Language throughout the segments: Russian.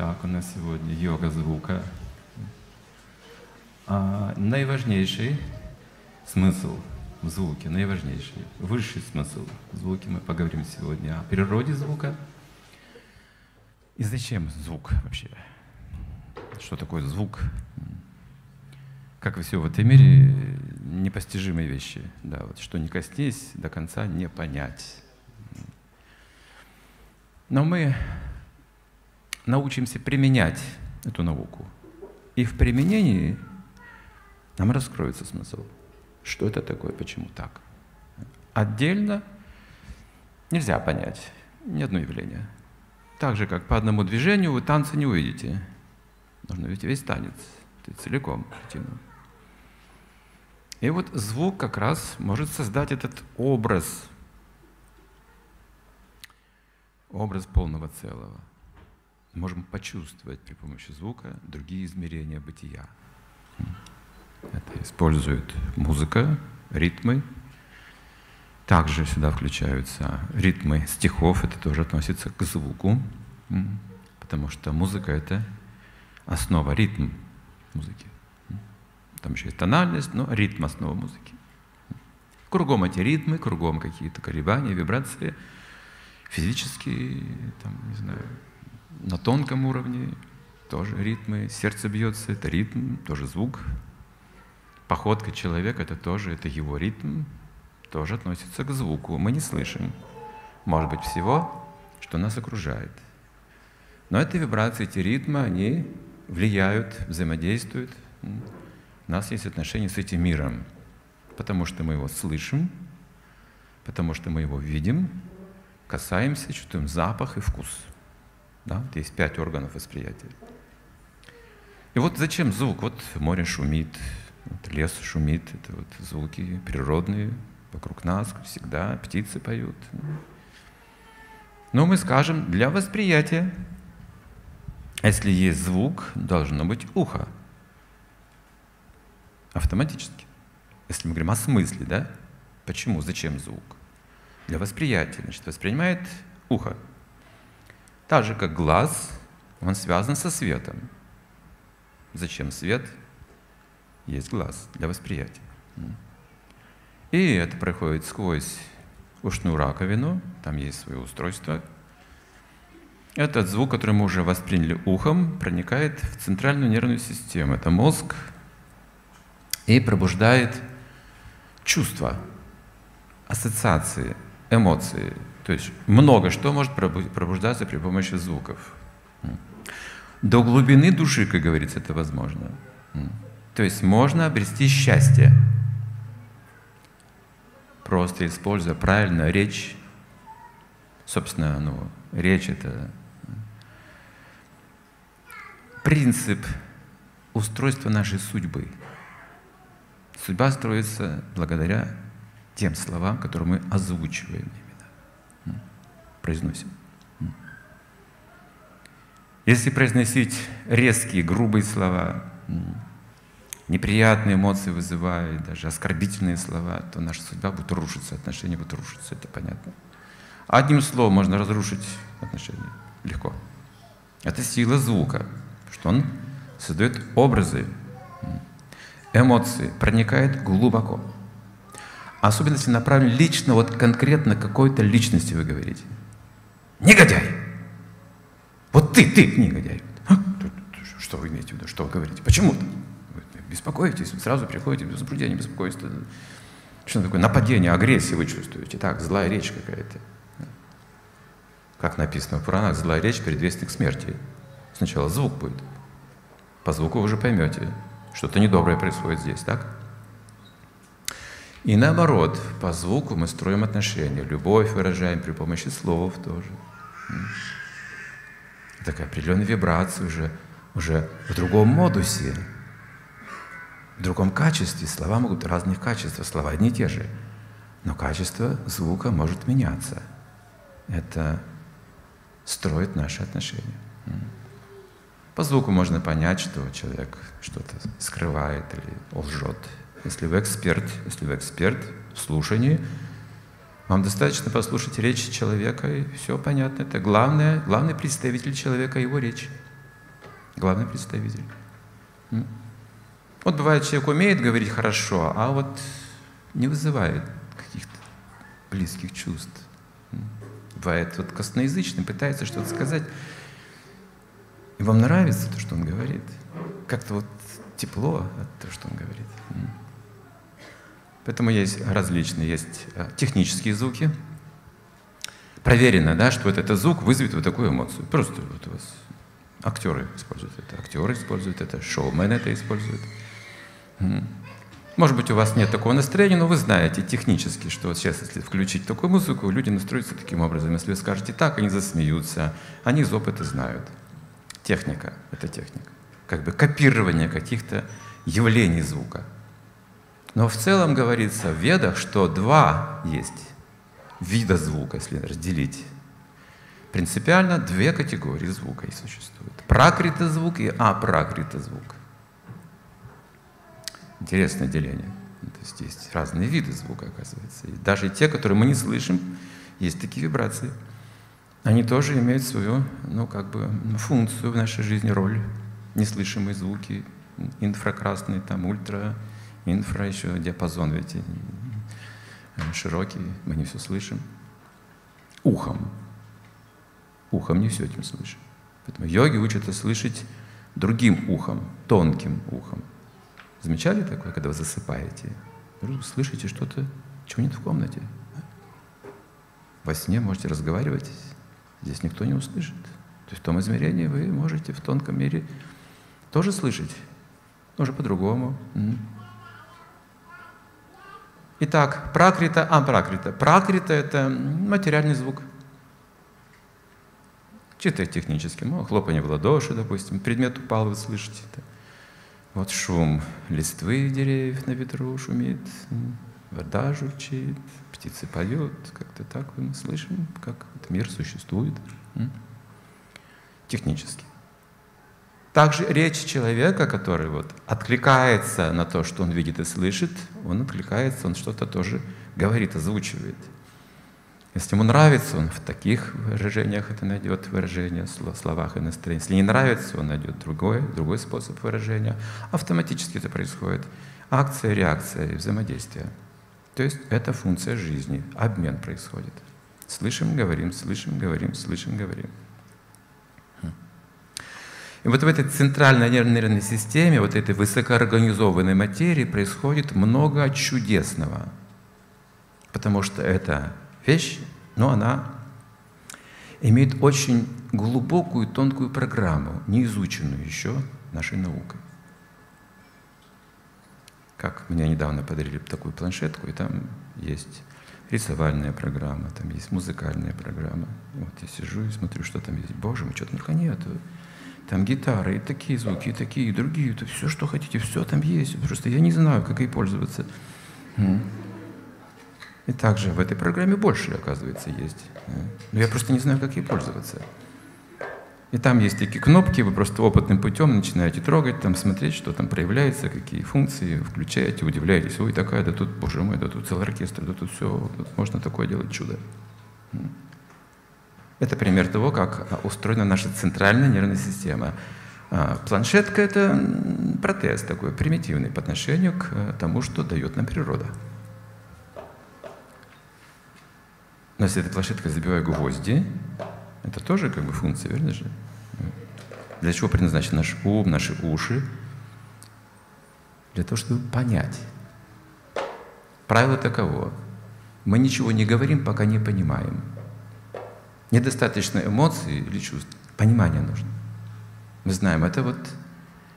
Так, у нас сегодня йога звука. А наиважнейший смысл в звуке, наиважнейший, высший смысл в звуке, мы поговорим сегодня о природе звука. И зачем звук вообще? Что такое звук? Как и все в этом мире, непостижимые вещи. Да, вот что не коснись, до конца не понять. Но мы научимся применять эту науку. И в применении нам раскроется смысл. Что это такое, почему так? Отдельно нельзя понять ни одно явление. Так же, как по одному движению вы танца не увидите. Нужно видеть весь танец, целиком картину. И вот звук как раз может создать этот образ, образ полного целого. Можем почувствовать при помощи звука другие измерения бытия. Это использует музыка, ритмы. Также сюда включаются ритмы стихов, это тоже относится к звуку, потому что музыка — это основа, ритм музыки. Там еще есть тональность, но ритм — основа музыки. Кругом эти ритмы, кругом какие-то колебания, вибрации, физические, там, не знаю, на тонком уровне тоже ритмы, сердце бьется, это ритм, тоже звук. Походка человека — это тоже, это его ритм, тоже относится к звуку. Мы не слышим, может быть, всего, что нас окружает. Но эти вибрации, эти ритмы, они влияют, взаимодействуют. У нас есть отношения с этим миром, потому что мы его слышим, потому что мы его видим, касаемся, чувствуем запах и вкус. Да? Есть пять органов восприятия. И вот зачем звук? Вот море шумит, вот лес шумит, это вот звуки природные вокруг нас всегда, птицы поют. Но мы скажем, для восприятия, если есть звук, должно быть ухо. Автоматически. Если мы говорим о смысле, да? Почему? Зачем звук? Для восприятия. Значит, воспринимает ухо. Так же, как глаз, он связан со светом. Зачем свет? Есть глаз для восприятия. И это проходит сквозь ушную раковину, там есть свое устройство. Этот звук, который мы уже восприняли ухом, проникает в центральную нервную систему. Это мозг и пробуждает чувства, ассоциации, эмоции, то есть много что может пробуждаться при помощи звуков. До глубины души, как говорится, это возможно. То есть можно обрести счастье, просто используя правильно речь. Собственно, ну, речь — это принцип устройства нашей судьбы. Судьба строится благодаря тем словам, которые мы озвучиваем произносим. Если произносить резкие, грубые слова, неприятные эмоции вызывая, даже оскорбительные слова, то наша судьба будет рушиться, отношения будут рушиться, это понятно. Одним словом можно разрушить отношения легко. Это сила звука, что он создает образы, эмоции, проникает глубоко. Особенно если направлен лично, вот конкретно какой-то личности вы говорите – негодяй. Вот ты, ты негодяй. А? Что вы имеете в виду, что вы говорите? Почему? Вы беспокоитесь, сразу приходите без возбуждения, беспокойства. Что такое нападение, агрессия вы чувствуете? Так, злая речь какая-то. Как написано в Пуранах, злая речь предвестник смерти. Сначала звук будет. По звуку вы уже поймете, что-то недоброе происходит здесь, так? И наоборот, по звуку мы строим отношения, любовь выражаем при помощи слов тоже. Такая определенная вибрация уже, уже в другом модусе, в другом качестве. Слова могут разных качеств, слова одни и те же. Но качество звука может меняться. Это строит наши отношения. По звуку можно понять, что человек что-то скрывает или лжет. Если вы эксперт, если вы эксперт в слушании, вам достаточно послушать речь человека, и все понятно. Это главное, главный представитель человека, его речь. главный представитель. Вот бывает, человек умеет говорить хорошо, а вот не вызывает каких-то близких чувств. Бывает, вот косноязычный пытается что-то сказать, и вам нравится то, что он говорит. Как-то вот тепло от того, что он говорит. Поэтому есть различные, есть э, технические звуки. Проверено, да, что вот этот звук вызовет вот такую эмоцию. Просто вот у вас актеры используют это, актеры используют это, шоумены это используют. Может быть, у вас нет такого настроения, но вы знаете технически, что вот сейчас, если включить такую музыку, люди настроятся таким образом. Если вы скажете так, они засмеются. Они из опыта знают. Техника — это техника. Как бы копирование каких-то явлений звука. Но в целом говорится в ведах, что два есть вида звука, если разделить. Принципиально две категории звука и существуют. Пракрита звук и апракрита звук. Интересное деление. То есть есть разные виды звука, оказывается. И даже те, которые мы не слышим, есть такие вибрации. Они тоже имеют свою, ну, как бы, функцию в нашей жизни, роль. Неслышимые звуки, инфракрасные, там, ультра, инфра еще, диапазон ведь широкий, мы не все слышим. Ухом. Ухом не все этим слышим. Поэтому йоги учатся слышать другим ухом, тонким ухом. Замечали такое, когда вы засыпаете? Слышите что-то, чего нет в комнате. Во сне можете разговаривать, здесь никто не услышит. То есть в том измерении вы можете в тонком мире тоже слышать, уже по-другому. Итак, пракрита, ампракрита. Пракрита — это материальный звук. Читать технически, ну, хлопанье в ладоши, допустим, предмет упал, вы слышите. Это вот шум листвы деревьев на ветру шумит, вода журчит, птицы поют. Как-то так мы слышим, как этот мир существует. Технически. Также речь человека, который вот откликается на то, что он видит и слышит, он откликается, он что-то тоже говорит, озвучивает. Если ему нравится, он в таких выражениях это найдет выражение, в словах и настроениях. Если не нравится, он найдет другой, другой способ выражения. Автоматически это происходит. Акция, реакция и взаимодействие. То есть это функция жизни, обмен происходит. Слышим, говорим, слышим, говорим, слышим, говорим. И вот в этой центральной нервной системе, вот этой высокоорганизованной материи происходит много чудесного. Потому что это вещь, но она имеет очень глубокую, тонкую программу, не изученную еще нашей наукой. Как мне недавно подарили такую планшетку, и там есть рисовальная программа, там есть музыкальная программа. Вот я сижу и смотрю, что там есть. Боже мой, что-то только нет. Там гитары, и такие звуки, и такие, и другие. Это все, что хотите, все там есть. Просто я не знаю, как ей пользоваться. И также в этой программе больше, оказывается, есть. Но я просто не знаю, как ей пользоваться. И там есть такие кнопки, вы просто опытным путем начинаете трогать, там смотреть, что там проявляется, какие функции, включаете, удивляетесь, ой, такая, да тут, боже мой, да тут целый оркестр, да тут все, тут можно такое делать чудо. Это пример того, как устроена наша центральная нервная система. А, планшетка — это протез такой примитивный по отношению к э, тому, что дает нам природа. Но если эта планшетка забиваю гвозди, это тоже как бы функция, верно же? Для чего предназначен наш ум, наши уши? Для того, чтобы понять. Правило таково. Мы ничего не говорим, пока не понимаем. Недостаточно эмоций или чувств. Понимание нужно. Мы знаем, это вот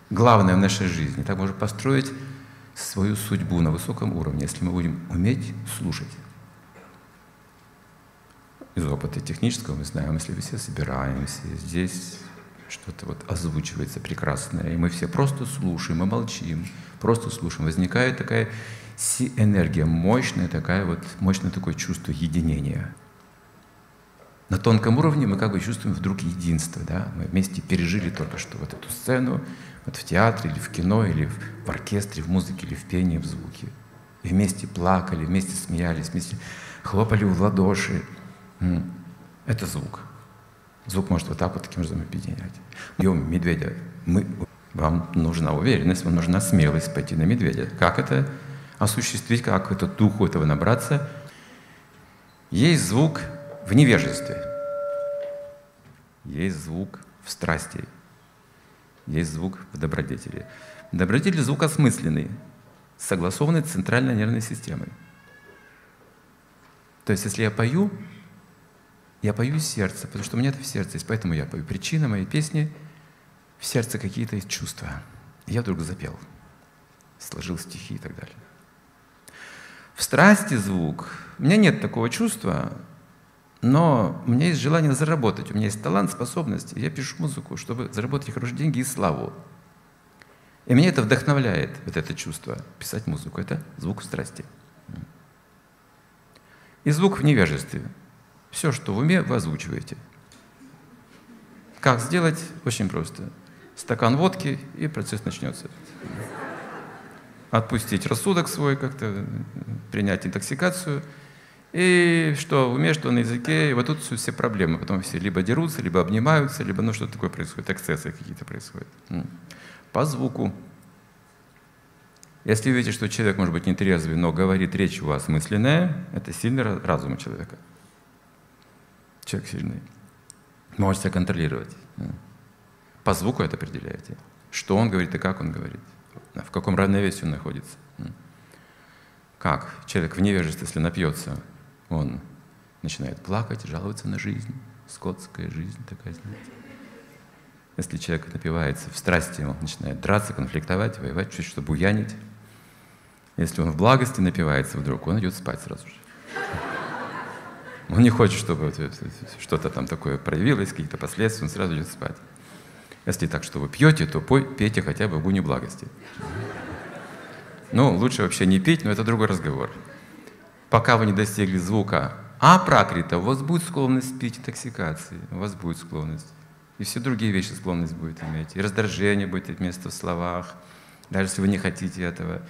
главное в нашей жизни. Так можно построить свою судьбу на высоком уровне, если мы будем уметь слушать из опыта технического мы знаем, если мы все собираемся, здесь что-то вот озвучивается прекрасное, и мы все просто слушаем, мы молчим, просто слушаем, возникает такая энергия мощная, такая вот, мощное такое чувство единения. На тонком уровне мы как бы чувствуем вдруг единство, да? мы вместе пережили только что вот эту сцену, вот в театре или в кино, или в оркестре, в музыке, или в пении, в звуке. И вместе плакали, вместе смеялись, вместе хлопали в ладоши, это звук. Звук может вот так вот таким образом объединять. Бьем медведя. Мы, вам нужна уверенность, вам нужна смелость пойти на медведя. Как это осуществить, как это духу этого набраться? Есть звук в невежестве. Есть звук в страсти. Есть звук в добродетели. Добродетель — звук осмысленный, согласованный с центральной нервной системой. То есть, если я пою, я пою из сердца, потому что у меня это в сердце есть, поэтому я пою. Причина моей песни — в сердце какие-то есть чувства. Я вдруг запел, сложил стихи и так далее. В страсти звук. У меня нет такого чувства, но у меня есть желание заработать, у меня есть талант, способность. Я пишу музыку, чтобы заработать хорошие деньги и славу. И меня это вдохновляет, вот это чувство, писать музыку. Это звук страсти. И звук в невежестве. Все, что в уме, вы озвучиваете. Как сделать? Очень просто. Стакан водки, и процесс начнется. Отпустить рассудок свой, как-то принять интоксикацию – и что в уме, что на языке, и вот тут все проблемы. Потом все либо дерутся, либо обнимаются, либо ну что-то такое происходит, эксцессы какие-то происходят. По звуку. Если вы видите, что человек может быть нетрезвый, но говорит речь у вас мысленная, это сильный разум человека. Человек сильный. Можете контролировать. По звуку это определяете. Что он говорит и как он говорит. В каком равновесии он находится. Как человек в невежестве, если напьется, он начинает плакать, жаловаться на жизнь, скотская жизнь такая, знаете. Если человек напивается в страсти, он начинает драться, конфликтовать, воевать, чуть что буянить. Если он в благости напивается вдруг, он идет спать сразу же. Он не хочет, чтобы что-то там такое проявилось, какие-то последствия, он сразу идет спать. Если так, что вы пьете, то пейте хотя бы в благости. Ну, лучше вообще не пить, но это другой разговор пока вы не достигли звука А пракрита, у вас будет склонность пить интоксикации, у вас будет склонность. И все другие вещи склонность будет иметь. И раздражение будет иметь место в словах, даже если вы не хотите этого.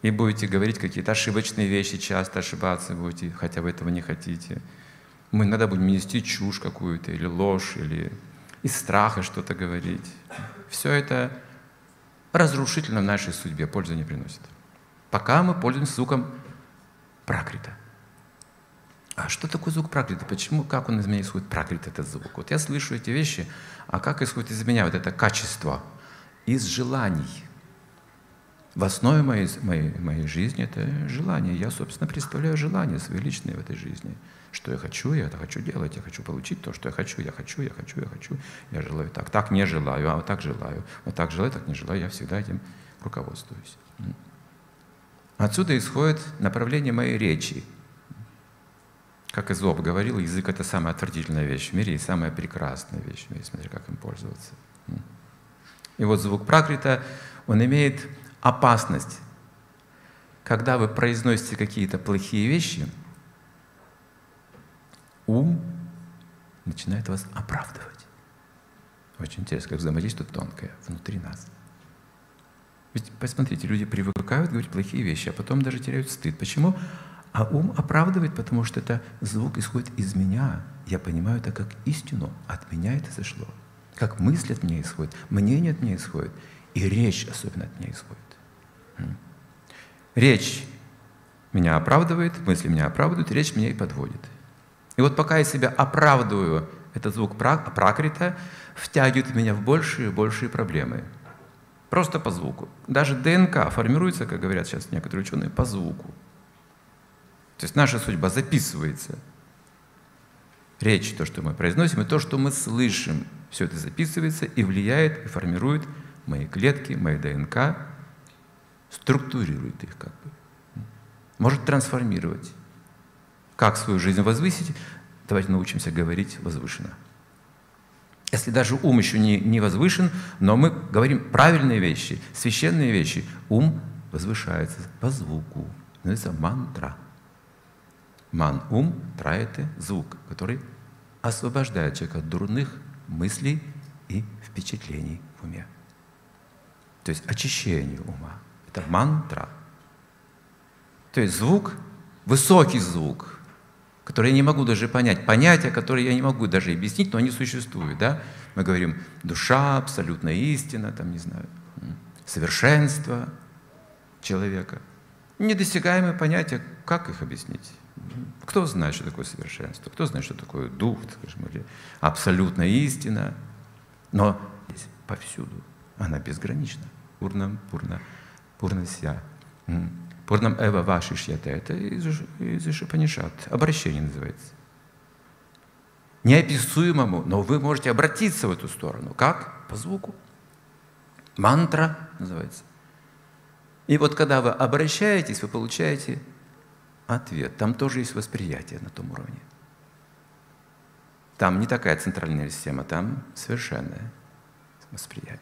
И будете говорить какие-то ошибочные вещи, часто ошибаться будете, хотя вы этого не хотите. Мы иногда будем нести чушь какую-то, или ложь, или из страха что-то говорить. Все это разрушительно в нашей судьбе, пользы не приносит. Пока мы пользуемся звуком пракрита. А что такое звук пракрита? Почему, как он из меня исходит, пракрит этот звук? Вот я слышу эти вещи, а как исходит из меня вот это качество? Из желаний. В основе моей, моей, моей жизни это желание. Я, собственно, представляю желания свои личные в этой жизни. Что я хочу, я это хочу делать, я хочу получить то, что я хочу, я хочу, я хочу, я хочу. Я желаю так. Так не желаю, а вот так желаю. Вот так желаю, так не желаю. Я всегда этим руководствуюсь. Отсюда исходит направление моей речи. Как Изоб говорил, язык — это самая отвратительная вещь в мире и самая прекрасная вещь в мире. Смотри, как им пользоваться. И вот звук пракрита, он имеет опасность. Когда вы произносите какие-то плохие вещи, ум начинает вас оправдывать. Очень интересно, как взаимодействие тонкое внутри нас. Ведь посмотрите, люди привыкают говорить плохие вещи, а потом даже теряют стыд. Почему? А ум оправдывает, потому что это звук исходит из меня. Я понимаю это как истину. От меня это зашло. Как мысль от меня исходит, мнение от меня исходит. И речь особенно от меня исходит. Речь меня оправдывает, мысли меня оправдывают, речь меня и подводит. И вот пока я себя оправдываю, этот звук пракрита втягивает меня в большие и большие проблемы. Просто по звуку. Даже ДНК формируется, как говорят сейчас некоторые ученые, по звуку. То есть наша судьба записывается. Речь, то, что мы произносим, и то, что мы слышим, все это записывается и влияет, и формирует мои клетки, мои ДНК, структурирует их как бы. Может трансформировать. Как свою жизнь возвысить? Давайте научимся говорить возвышенно. Если даже ум еще не, не возвышен, но мы говорим правильные вещи, священные вещи, ум возвышается по звуку. Называется мантра. Ман – ум, тра – это звук, который освобождает человека от дурных мыслей и впечатлений в уме. То есть очищение ума. Это мантра. То есть звук, высокий звук, которые я не могу даже понять, понятия, которые я не могу даже объяснить, но они существуют, да? Мы говорим душа, абсолютная истина, там, не знаю, совершенство человека. Недосягаемые понятия, как их объяснить? Кто знает, что такое совершенство? Кто знает, что такое дух, скажем, или абсолютная истина? Но повсюду она безгранична. Пурнам, пурна, пурнася. Пурнам эва ваши шьята. Это из, из Ишапанишат. Обращение называется. Неописуемому, но вы можете обратиться в эту сторону. Как? По звуку. Мантра называется. И вот когда вы обращаетесь, вы получаете ответ. Там тоже есть восприятие на том уровне. Там не такая центральная система, там совершенное восприятие.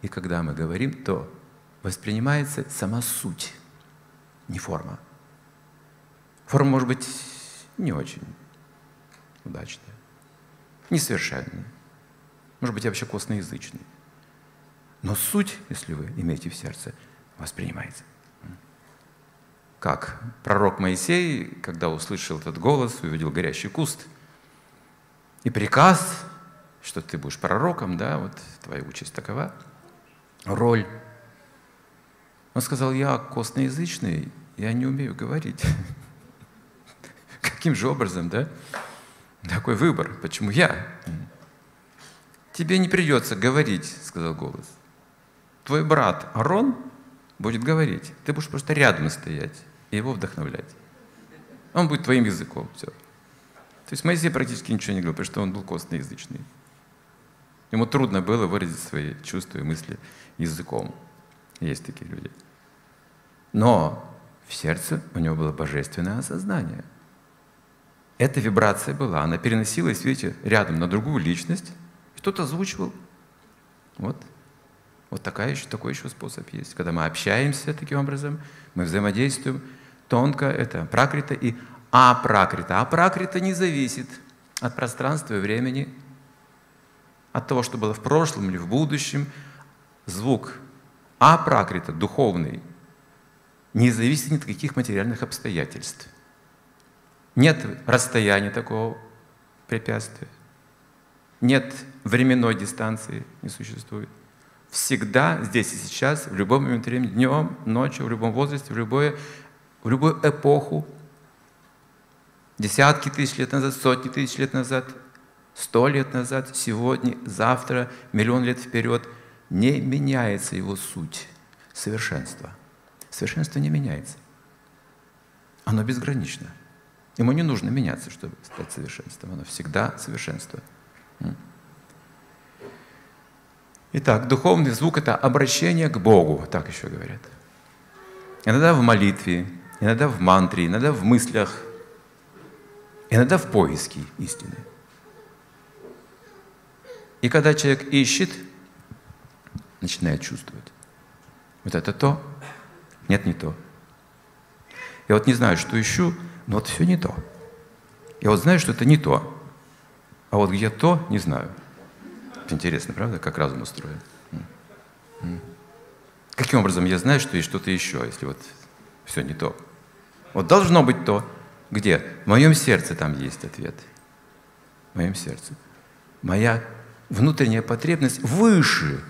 И когда мы говорим, то воспринимается сама суть, не форма. Форма может быть не очень удачная, несовершенная, может быть вообще косноязычной. Но суть, если вы имеете в сердце, воспринимается. Как пророк Моисей, когда услышал этот голос, увидел горящий куст, и приказ, что ты будешь пророком, да, вот твоя участь такова, роль. Он сказал, я костноязычный, я не умею говорить. Каким же образом, да? Такой выбор. Почему я? Тебе не придется говорить, сказал голос. Твой брат Арон будет говорить. Ты будешь просто рядом стоять и его вдохновлять. Он будет твоим языком. Все. То есть Моисей практически ничего не говорил, потому что он был костноязычный. Ему трудно было выразить свои чувства и мысли языком. Есть такие люди. Но в сердце у него было божественное осознание. Эта вибрация была, она переносилась, видите, рядом на другую личность, кто-то озвучивал. Вот. Вот такая еще, такой еще способ есть. Когда мы общаемся таким образом, мы взаимодействуем, тонко это пракрита и апракрита. Апракрита не зависит от пространства и времени, от того, что было в прошлом или в будущем. Звук апракрита, духовный, не зависит ни от каких материальных обстоятельств. Нет расстояния такого препятствия. Нет временной дистанции, не существует. Всегда, здесь и сейчас, в любой момент времени, днем, ночью, в любом возрасте, в, любое, в любую эпоху, десятки тысяч лет назад, сотни тысяч лет назад, сто лет назад, сегодня, завтра, миллион лет вперед, не меняется его суть, совершенство. Совершенство не меняется. Оно безгранично. Ему не нужно меняться, чтобы стать совершенством. Оно всегда совершенство. Итак, духовный звук – это обращение к Богу, так еще говорят. Иногда в молитве, иногда в мантре, иногда в мыслях, иногда в поиске истины. И когда человек ищет, начинает чувствовать. Вот это то, нет, не то. Я вот не знаю, что ищу, но вот все не то. Я вот знаю, что это не то. А вот где то, не знаю. Это интересно, правда, как разум устроен? Каким образом я знаю, что есть что-то еще, если вот все не то? Вот должно быть то. Где? В моем сердце там есть ответ. В моем сердце. Моя внутренняя потребность выше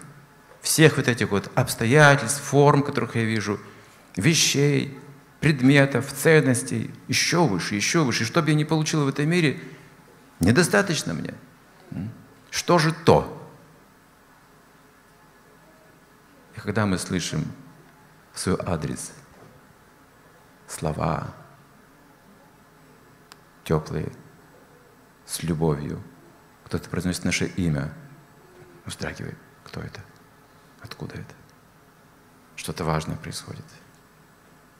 всех вот этих вот обстоятельств, форм, которых я вижу, вещей, предметов, ценностей, еще выше, еще выше. И что бы я ни получил в этом мире, недостаточно мне. Что же то? И когда мы слышим в свой адрес слова теплые, с любовью, кто-то произносит наше имя, вздрагивает. Кто это? Откуда это? Что-то важное происходит.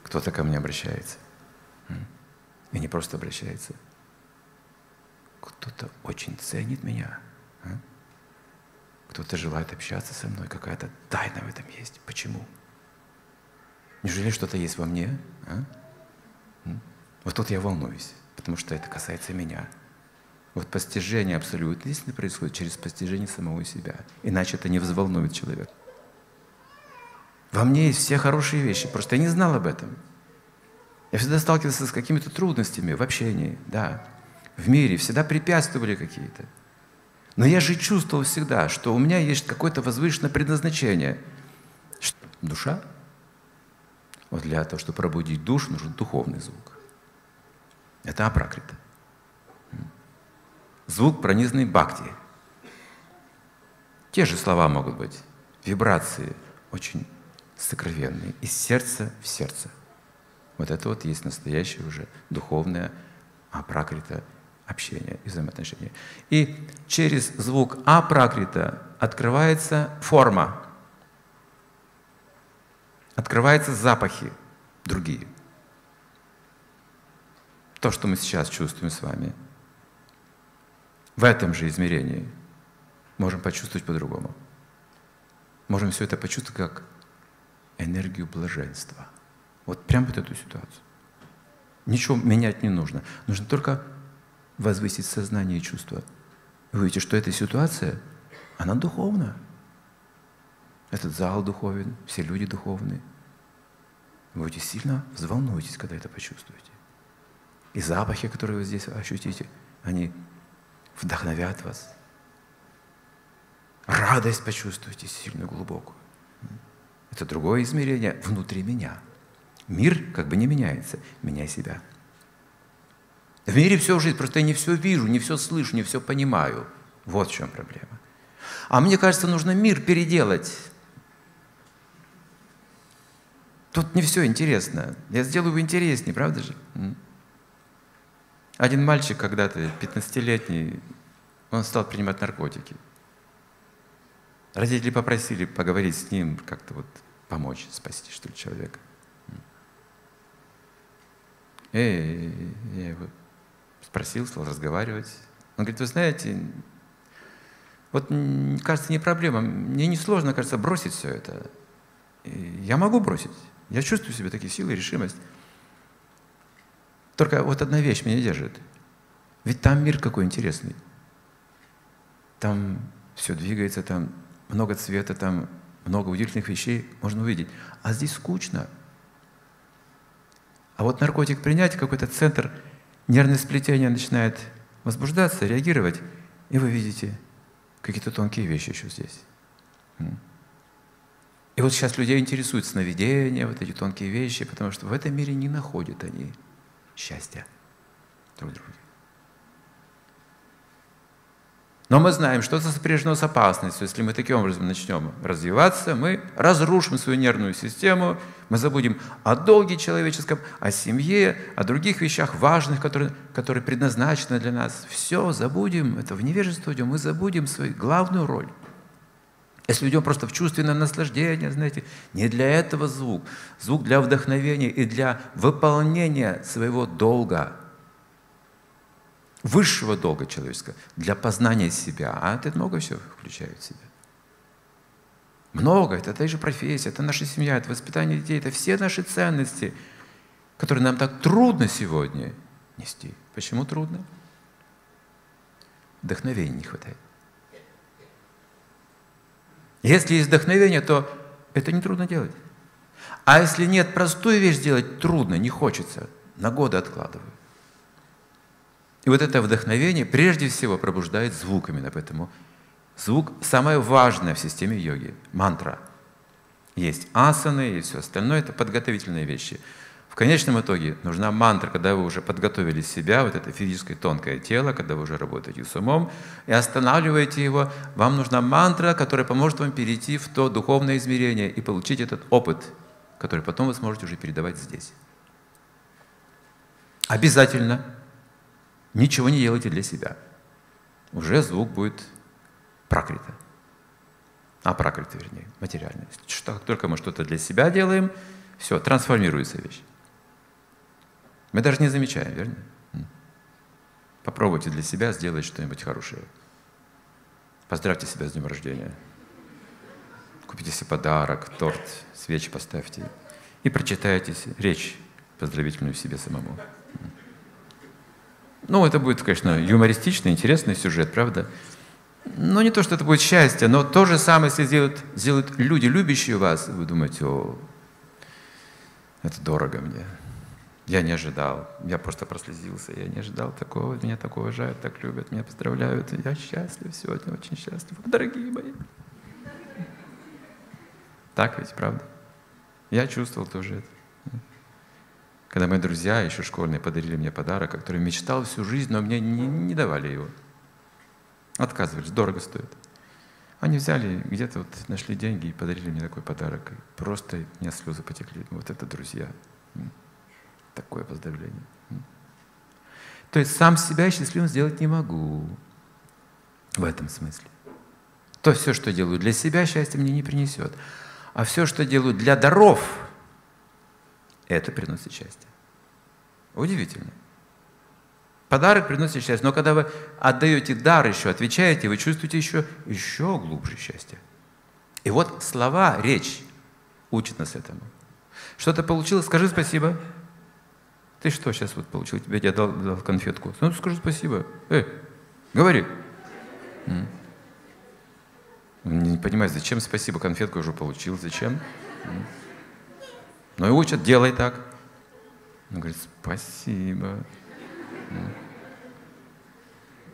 Кто-то ко мне обращается. И не просто обращается. Кто-то очень ценит меня. А? Кто-то желает общаться со мной. Какая-то тайна в этом есть. Почему? Неужели что-то есть во мне? А? Вот тут я волнуюсь, потому что это касается меня. Вот постижение абсолютной истины происходит через постижение самого себя. Иначе это не взволнует человека. Во мне есть все хорошие вещи, просто я не знал об этом. Я всегда сталкивался с какими-то трудностями в общении, да, в мире, всегда препятствовали какие-то. Но я же чувствовал всегда, что у меня есть какое-то возвышенное предназначение. Душа. Вот для того, чтобы пробудить душу, нужен духовный звук. Это апракрита. Звук, пронизанный бхакти. Те же слова могут быть. Вибрации очень сокровенные. Из сердца в сердце. Вот это вот есть настоящее уже духовное апракрита общение и взаимоотношения. И через звук апракрита открывается форма, открываются запахи другие. То, что мы сейчас чувствуем с вами, в этом же измерении можем почувствовать по-другому. Можем все это почувствовать как энергию блаженства. Вот прям вот эту ситуацию. Ничего менять не нужно. Нужно только возвысить сознание и чувства. Вы увидите, что эта ситуация, она духовна. Этот зал духовен, все люди духовные. Вы будете сильно взволнуетесь, когда это почувствуете. И запахи, которые вы здесь ощутите, они вдохновят вас. Радость почувствуйте сильно глубокую. Это другое измерение внутри меня. Мир как бы не меняется. Меняй себя. В мире все жизнь, просто я не все вижу, не все слышу, не все понимаю. Вот в чем проблема. А мне кажется, нужно мир переделать. Тут не все интересно. Я сделаю его интереснее, правда же? Один мальчик когда-то, 15-летний, он стал принимать наркотики. Родители попросили поговорить с ним, как-то вот помочь, спасти, что ли, человека. Эй, я его спросил, стал разговаривать. Он говорит, вы знаете, вот кажется, не проблема, мне не сложно, кажется, бросить все это. Я могу бросить. Я чувствую в себе такие силы решимость. Только вот одна вещь меня держит. Ведь там мир какой интересный. Там все двигается, там много цвета, там много удивительных вещей можно увидеть. А здесь скучно. А вот наркотик принять, какой-то центр – нервное сплетение начинает возбуждаться, реагировать, и вы видите какие-то тонкие вещи еще здесь. И вот сейчас людей интересуют сновидения, вот эти тонкие вещи, потому что в этом мире не находят они счастья друг друга. Но мы знаем, что это сопряжено с опасностью. Если мы таким образом начнем развиваться, мы разрушим свою нервную систему, мы забудем о долге человеческом, о семье, о других вещах важных, которые, которые предназначены для нас. Все забудем, это в невежество идем, мы забудем свою главную роль. Если идем просто в чувственное наслаждение, знаете, не для этого звук. Звук для вдохновения и для выполнения своего долга – высшего долга человеческого, для познания себя. А это много все включает в себя. Много, это та же профессия, это наша семья, это воспитание детей, это все наши ценности, которые нам так трудно сегодня нести. Почему трудно? Вдохновения не хватает. Если есть вдохновение, то это не трудно делать. А если нет, простую вещь сделать трудно, не хочется, на годы откладываю. И вот это вдохновение прежде всего пробуждает звук именно поэтому. Звук самое важное в системе йоги, мантра. Есть асаны и все остальное, это подготовительные вещи. В конечном итоге нужна мантра, когда вы уже подготовили себя, вот это физическое тонкое тело, когда вы уже работаете с умом, и останавливаете его. Вам нужна мантра, которая поможет вам перейти в то духовное измерение и получить этот опыт, который потом вы сможете уже передавать здесь. Обязательно Ничего не делайте для себя. Уже звук будет прокрыто. А прокрыто, вернее, материальный. Что, как только мы что-то для себя делаем, все, трансформируется вещь. Мы даже не замечаем, верно? Попробуйте для себя сделать что-нибудь хорошее. Поздравьте себя с днем рождения. Купите себе подарок, торт, свечи поставьте. И прочитайте речь поздравительную себе самому. Ну, это будет, конечно, юмористичный, интересный сюжет, правда? Но не то, что это будет счастье, но то же самое, если сделают, сделают люди, любящие вас, вы думаете, о, это дорого мне. Я не ожидал. Я просто прослезился. Я не ожидал такого. Меня так уважают, так любят, меня поздравляют. Я счастлив сегодня, очень счастлив. Дорогие мои. Так ведь, правда? Я чувствовал тоже это. Когда мои друзья, еще школьные, подарили мне подарок, который мечтал всю жизнь, но мне не, не давали его. Отказывались, дорого стоит. Они взяли, где-то вот нашли деньги и подарили мне такой подарок. И просто у меня слезы потекли. Вот это друзья. Такое поздравление. То есть сам себя счастливым сделать не могу. В этом смысле. То все, что делаю для себя, счастье мне не принесет. А все, что делаю для даров, это приносит счастье. Удивительно. Подарок приносит счастье. Но когда вы отдаете дар еще, отвечаете, вы чувствуете еще, еще глубже счастье. И вот слова, речь учат нас этому. Что-то получилось, скажи спасибо. Ты что сейчас вот получил? Тебе я дал, дал конфетку. Ну, скажи спасибо. Эй, говори. Не понимаю, зачем спасибо, конфетку уже получил, зачем? Ну и учат, делай так. Он говорит, спасибо.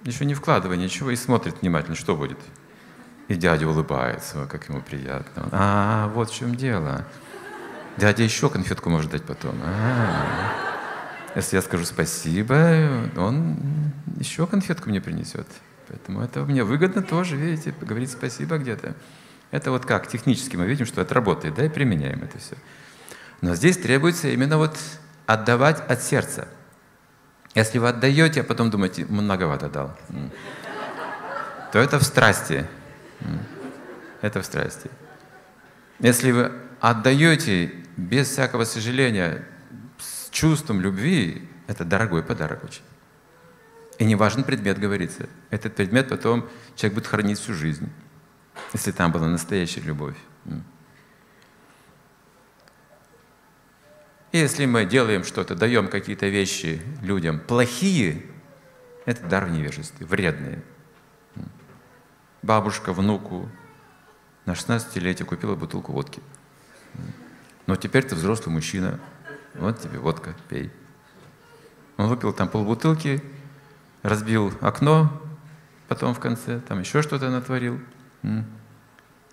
Еще не вкладывай ничего и смотрит внимательно, что будет. И дядя улыбается, как ему приятно. А, вот в чем дело. Дядя еще конфетку может дать потом. А, если я скажу спасибо, он еще конфетку мне принесет. Поэтому это мне выгодно тоже, видите, говорить спасибо где-то. Это вот как, технически мы видим, что это работает, да, и применяем это все. Но здесь требуется именно вот отдавать от сердца. Если вы отдаете, а потом думаете, многовато дал, то это в страсти. Это в страсти. Если вы отдаете без всякого сожаления, с чувством любви, это дорогой подарок очень. И не важен предмет, говорится. Этот предмет потом человек будет хранить всю жизнь, если там была настоящая любовь. Если мы делаем что-то, даем какие-то вещи людям плохие, это дар в невежестве, вредные. Бабушка внуку на 16-летие купила бутылку водки. Но теперь ты взрослый мужчина, вот тебе водка, пей. Он выпил там полбутылки, разбил окно, потом в конце, там еще что-то натворил.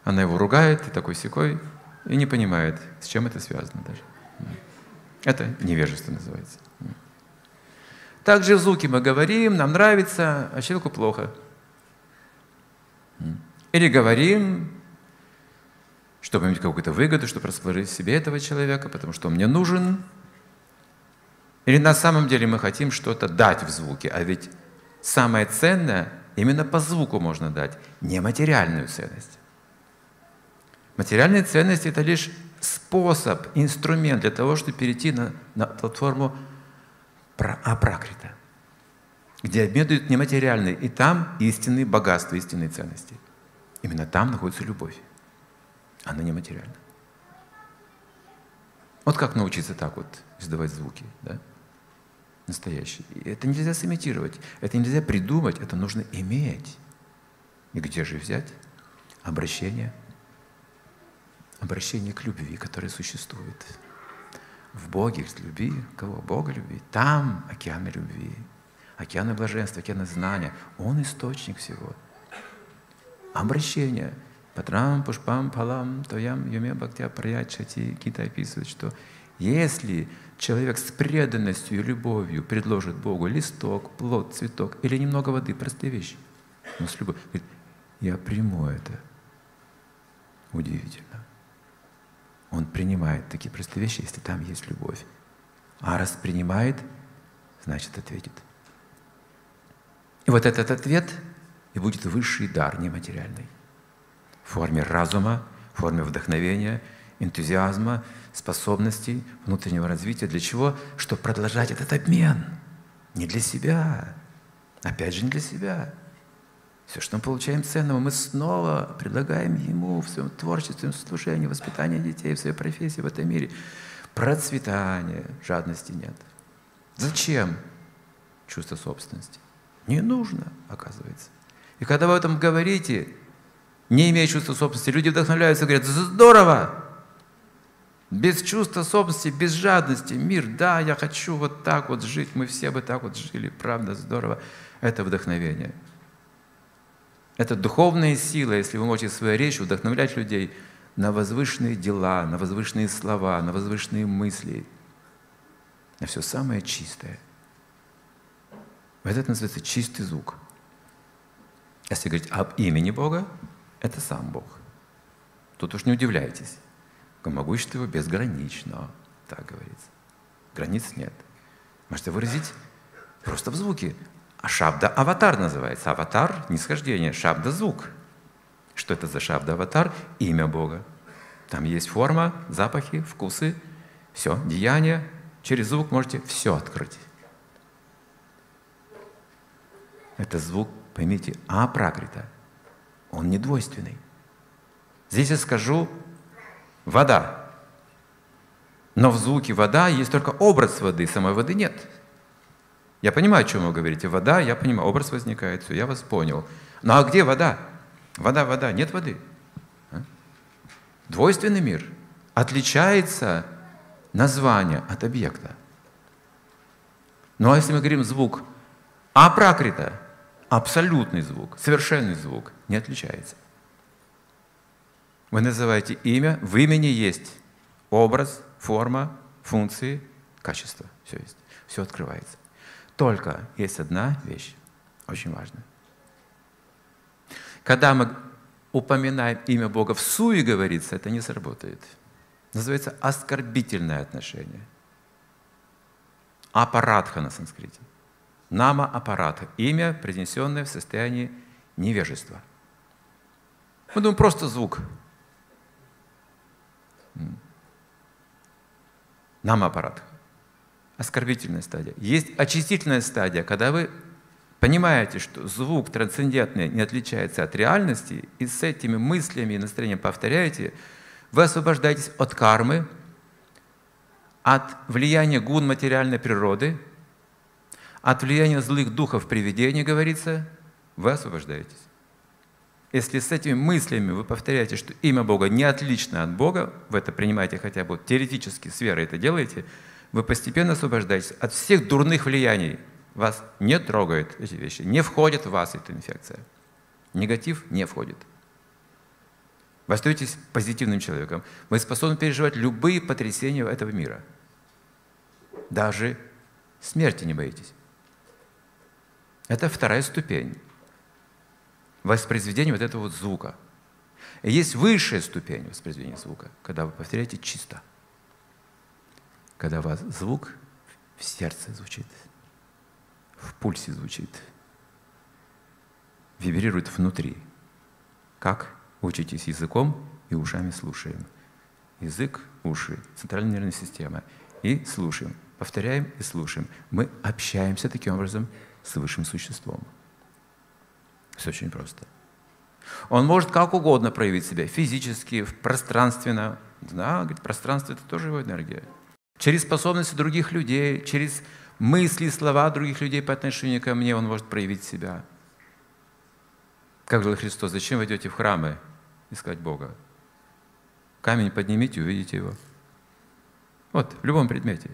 Она его ругает, и такой секой, и не понимает, с чем это связано даже. Это невежество называется. Также в звуке мы говорим, нам нравится, а человеку плохо. Или говорим, чтобы иметь какую-то выгоду, чтобы расположить себе этого человека, потому что он мне нужен. Или на самом деле мы хотим что-то дать в звуке, а ведь самое ценное именно по звуку можно дать, не материальную ценность. Материальная ценность – это лишь способ, инструмент для того, чтобы перейти на, на платформу апракрита, где обменивают нематериальные, и там истинные богатства, истинные ценности. Именно там находится любовь. Она нематериальна. Вот как научиться так вот издавать звуки, да? Настоящие. И это нельзя сымитировать, это нельзя придумать, это нужно иметь. И где же взять? Обращение – обращение к любви, которая существует. В Боге любви, кого? Бога любви. Там океаны любви, океаны блаженства, океаны знания. Он источник всего. Обращение. Патрам, пушпам, палам, тоям, юме, бхактя, праят, шати, Гита описывает, что если человек с преданностью и любовью предложит Богу листок, плод, цветок или немного воды, простые вещи, но с любовью, говорит, я приму это. Удивительно. Он принимает такие простые вещи, если там есть любовь. А раз принимает, значит ответит. И вот этот ответ и будет высший дар нематериальный. В форме разума, в форме вдохновения, энтузиазма, способностей, внутреннего развития. Для чего? Чтобы продолжать этот обмен. Не для себя. Опять же, не для себя. Все, что мы получаем ценного, мы снова предлагаем Ему в своем творчестве, в служении, воспитании детей, в своей профессии в этом мире. Процветание, жадности нет. Зачем чувство собственности? Не нужно, оказывается. И когда вы об этом говорите, не имея чувства собственности, люди вдохновляются и говорят, здорово, Без чувства собственности, без жадности. Мир, да, я хочу вот так вот жить, мы все бы так вот жили, правда, здорово. Это вдохновение. Это духовная сила, если вы можете своей речью вдохновлять людей на возвышенные дела, на возвышенные слова, на возвышенные мысли, на все самое чистое. Вот это называется чистый звук. Если говорить об имени Бога, это сам Бог. Тут уж не удивляйтесь. Могущество его безгранично, так говорится. Границ нет. Можете выразить просто в звуке. А шабда – аватар называется. Аватар – нисхождение, шабда – звук. Что это за шабда аватар? Имя Бога. Там есть форма, запахи, вкусы, все, деяния. Через звук можете все открыть. Это звук, поймите, апракрита. Он не двойственный. Здесь я скажу вода. Но в звуке вода есть только образ воды, самой воды нет. Я понимаю, о чем вы говорите. Вода, я понимаю, образ возникает, все, я вас понял. Ну а где вода? Вода, вода, нет воды. А? Двойственный мир. Отличается название от объекта. Ну а если мы говорим звук апракрита, абсолютный звук, совершенный звук, не отличается. Вы называете имя, в имени есть образ, форма, функции, качество. Все есть. Все открывается. Только есть одна вещь, очень важная. Когда мы упоминаем имя Бога в суе, говорится, это не сработает. Называется оскорбительное отношение. Аппаратха на санскрите. Нама аппаратха. Имя, произнесенное в состоянии невежества. Мы думаем, просто звук. Нама аппаратха оскорбительная стадия. Есть очистительная стадия, когда вы понимаете, что звук трансцендентный не отличается от реальности, и с этими мыслями и настроением повторяете, вы освобождаетесь от кармы, от влияния гун материальной природы, от влияния злых духов привидений, говорится, вы освобождаетесь. Если с этими мыслями вы повторяете, что имя Бога не отлично от Бога, вы это принимаете хотя бы теоретически, с верой это делаете – вы постепенно освобождаетесь от всех дурных влияний. Вас не трогают эти вещи, не входит в вас эта инфекция. Негатив не входит. Вы остаетесь позитивным человеком. Вы способны переживать любые потрясения этого мира. Даже смерти не боитесь. Это вторая ступень воспроизведения вот этого вот звука. И есть высшая ступень воспроизведения звука, когда вы повторяете чисто – когда у вас звук в сердце звучит, в пульсе звучит, вибрирует внутри. Как учитесь языком и ушами слушаем. Язык, уши, центральная нервная система. И слушаем. Повторяем и слушаем. Мы общаемся таким образом с высшим существом. Все очень просто. Он может как угодно проявить себя, физически, пространственно. Да, говорит, пространство — это тоже его энергия через способности других людей, через мысли, слова других людей по отношению ко мне он может проявить себя. Как говорил Христос, зачем вы идете в храмы искать Бога? Камень поднимите, увидите его. Вот, в любом предмете.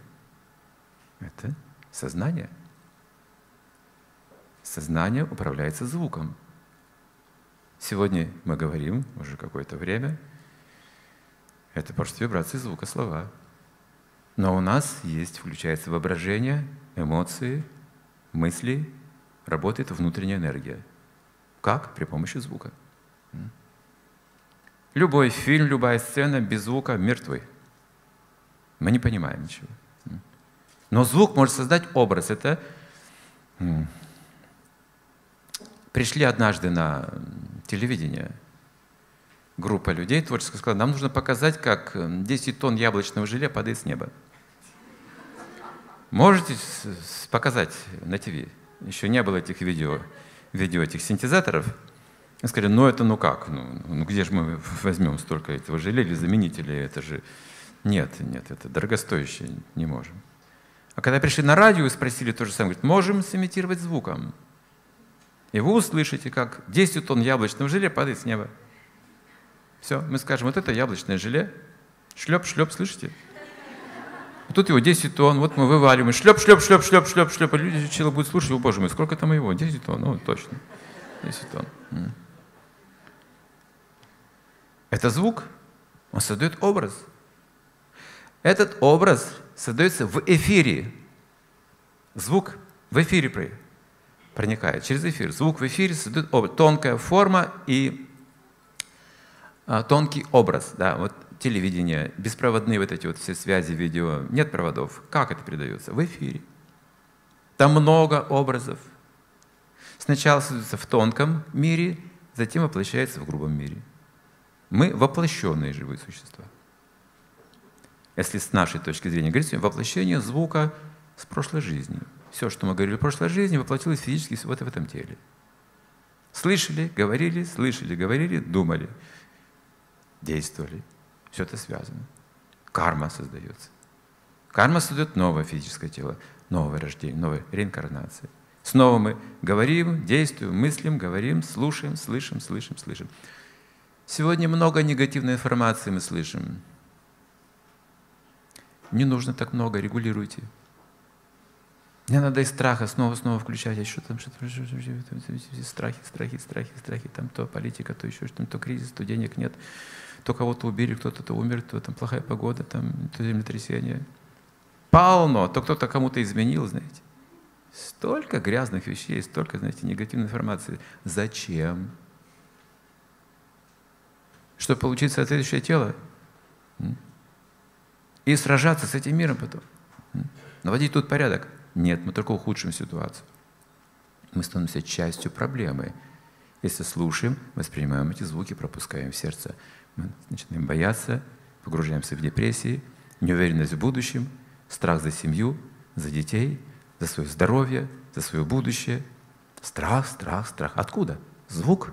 Это сознание. Сознание управляется звуком. Сегодня мы говорим уже какое-то время. Это просто вибрации звука слова. Но у нас есть, включается воображение, эмоции, мысли, работает внутренняя энергия. Как? При помощи звука. Любой фильм, любая сцена без звука мертвый. Мы не понимаем ничего. Но звук может создать образ. Это пришли однажды на телевидение группа людей творческая сказала, нам нужно показать, как 10 тонн яблочного желе падает с неба. Можете показать на ТВ? Еще не было этих видео, видео этих синтезаторов. Я сказали, ну это ну как? Ну, ну где же мы возьмем столько этого желе или заменителей? Это же... Нет, нет, это дорогостоящее, не можем. А когда пришли на радио и спросили то же самое, говорят, можем сымитировать звуком. И вы услышите, как 10 тонн яблочного желе падает с неба. Все, мы скажем, вот это яблочное желе, Шлеп, шлеп, слышите? Тут его 10 тонн, вот мы вываливаем, шлеп, шлеп, шлеп, шлеп, шлеп, шлеп. А люди, человек будет слушать, о боже мой, сколько там его? 10 тонн, ну точно. 10 тонн. Это звук, он создает образ. Этот образ создается в эфире. Звук в эфире проникает через эфир. Звук в эфире создает образ. Тонкая форма и а, тонкий образ. Да, вот телевидение, беспроводные вот эти вот все связи, видео. Нет проводов. Как это передается? В эфире. Там много образов. Сначала создается в тонком мире, затем воплощается в грубом мире. Мы воплощенные живые существа. Если с нашей точки зрения говорить, воплощение звука с прошлой жизни. Все, что мы говорили в прошлой жизни, воплотилось физически вот в этом теле. Слышали, говорили, слышали, говорили, думали, действовали. Все это связано. Карма создается. Карма создает новое физическое тело, новое рождение, новая реинкарнация. Снова мы говорим, действуем, мыслим, говорим, слушаем, слышим, слышим, слышим. Сегодня много негативной информации мы слышим. Не нужно так много, регулируйте. Не надо из страха снова-снова включать, а что там, что там, что там, страхи, страхи, страхи, страхи, там то политика, то еще что-то, то кризис, то денег нет, то кого-то убили, кто-то то умер, то там плохая погода, там то землетрясение. Полно, то кто-то кому-то изменил, знаете. Столько грязных вещей, столько, знаете, негативной информации. Зачем? Чтобы получить соответствующее тело? И сражаться с этим миром потом. Наводить тут порядок. Нет, мы только ухудшим ситуацию. Мы становимся частью проблемы. Если слушаем, воспринимаем эти звуки, пропускаем в сердце. Мы начинаем бояться, погружаемся в депрессии, неуверенность в будущем, страх за семью, за детей, за свое здоровье, за свое будущее. Страх, страх, страх. Откуда? Звук.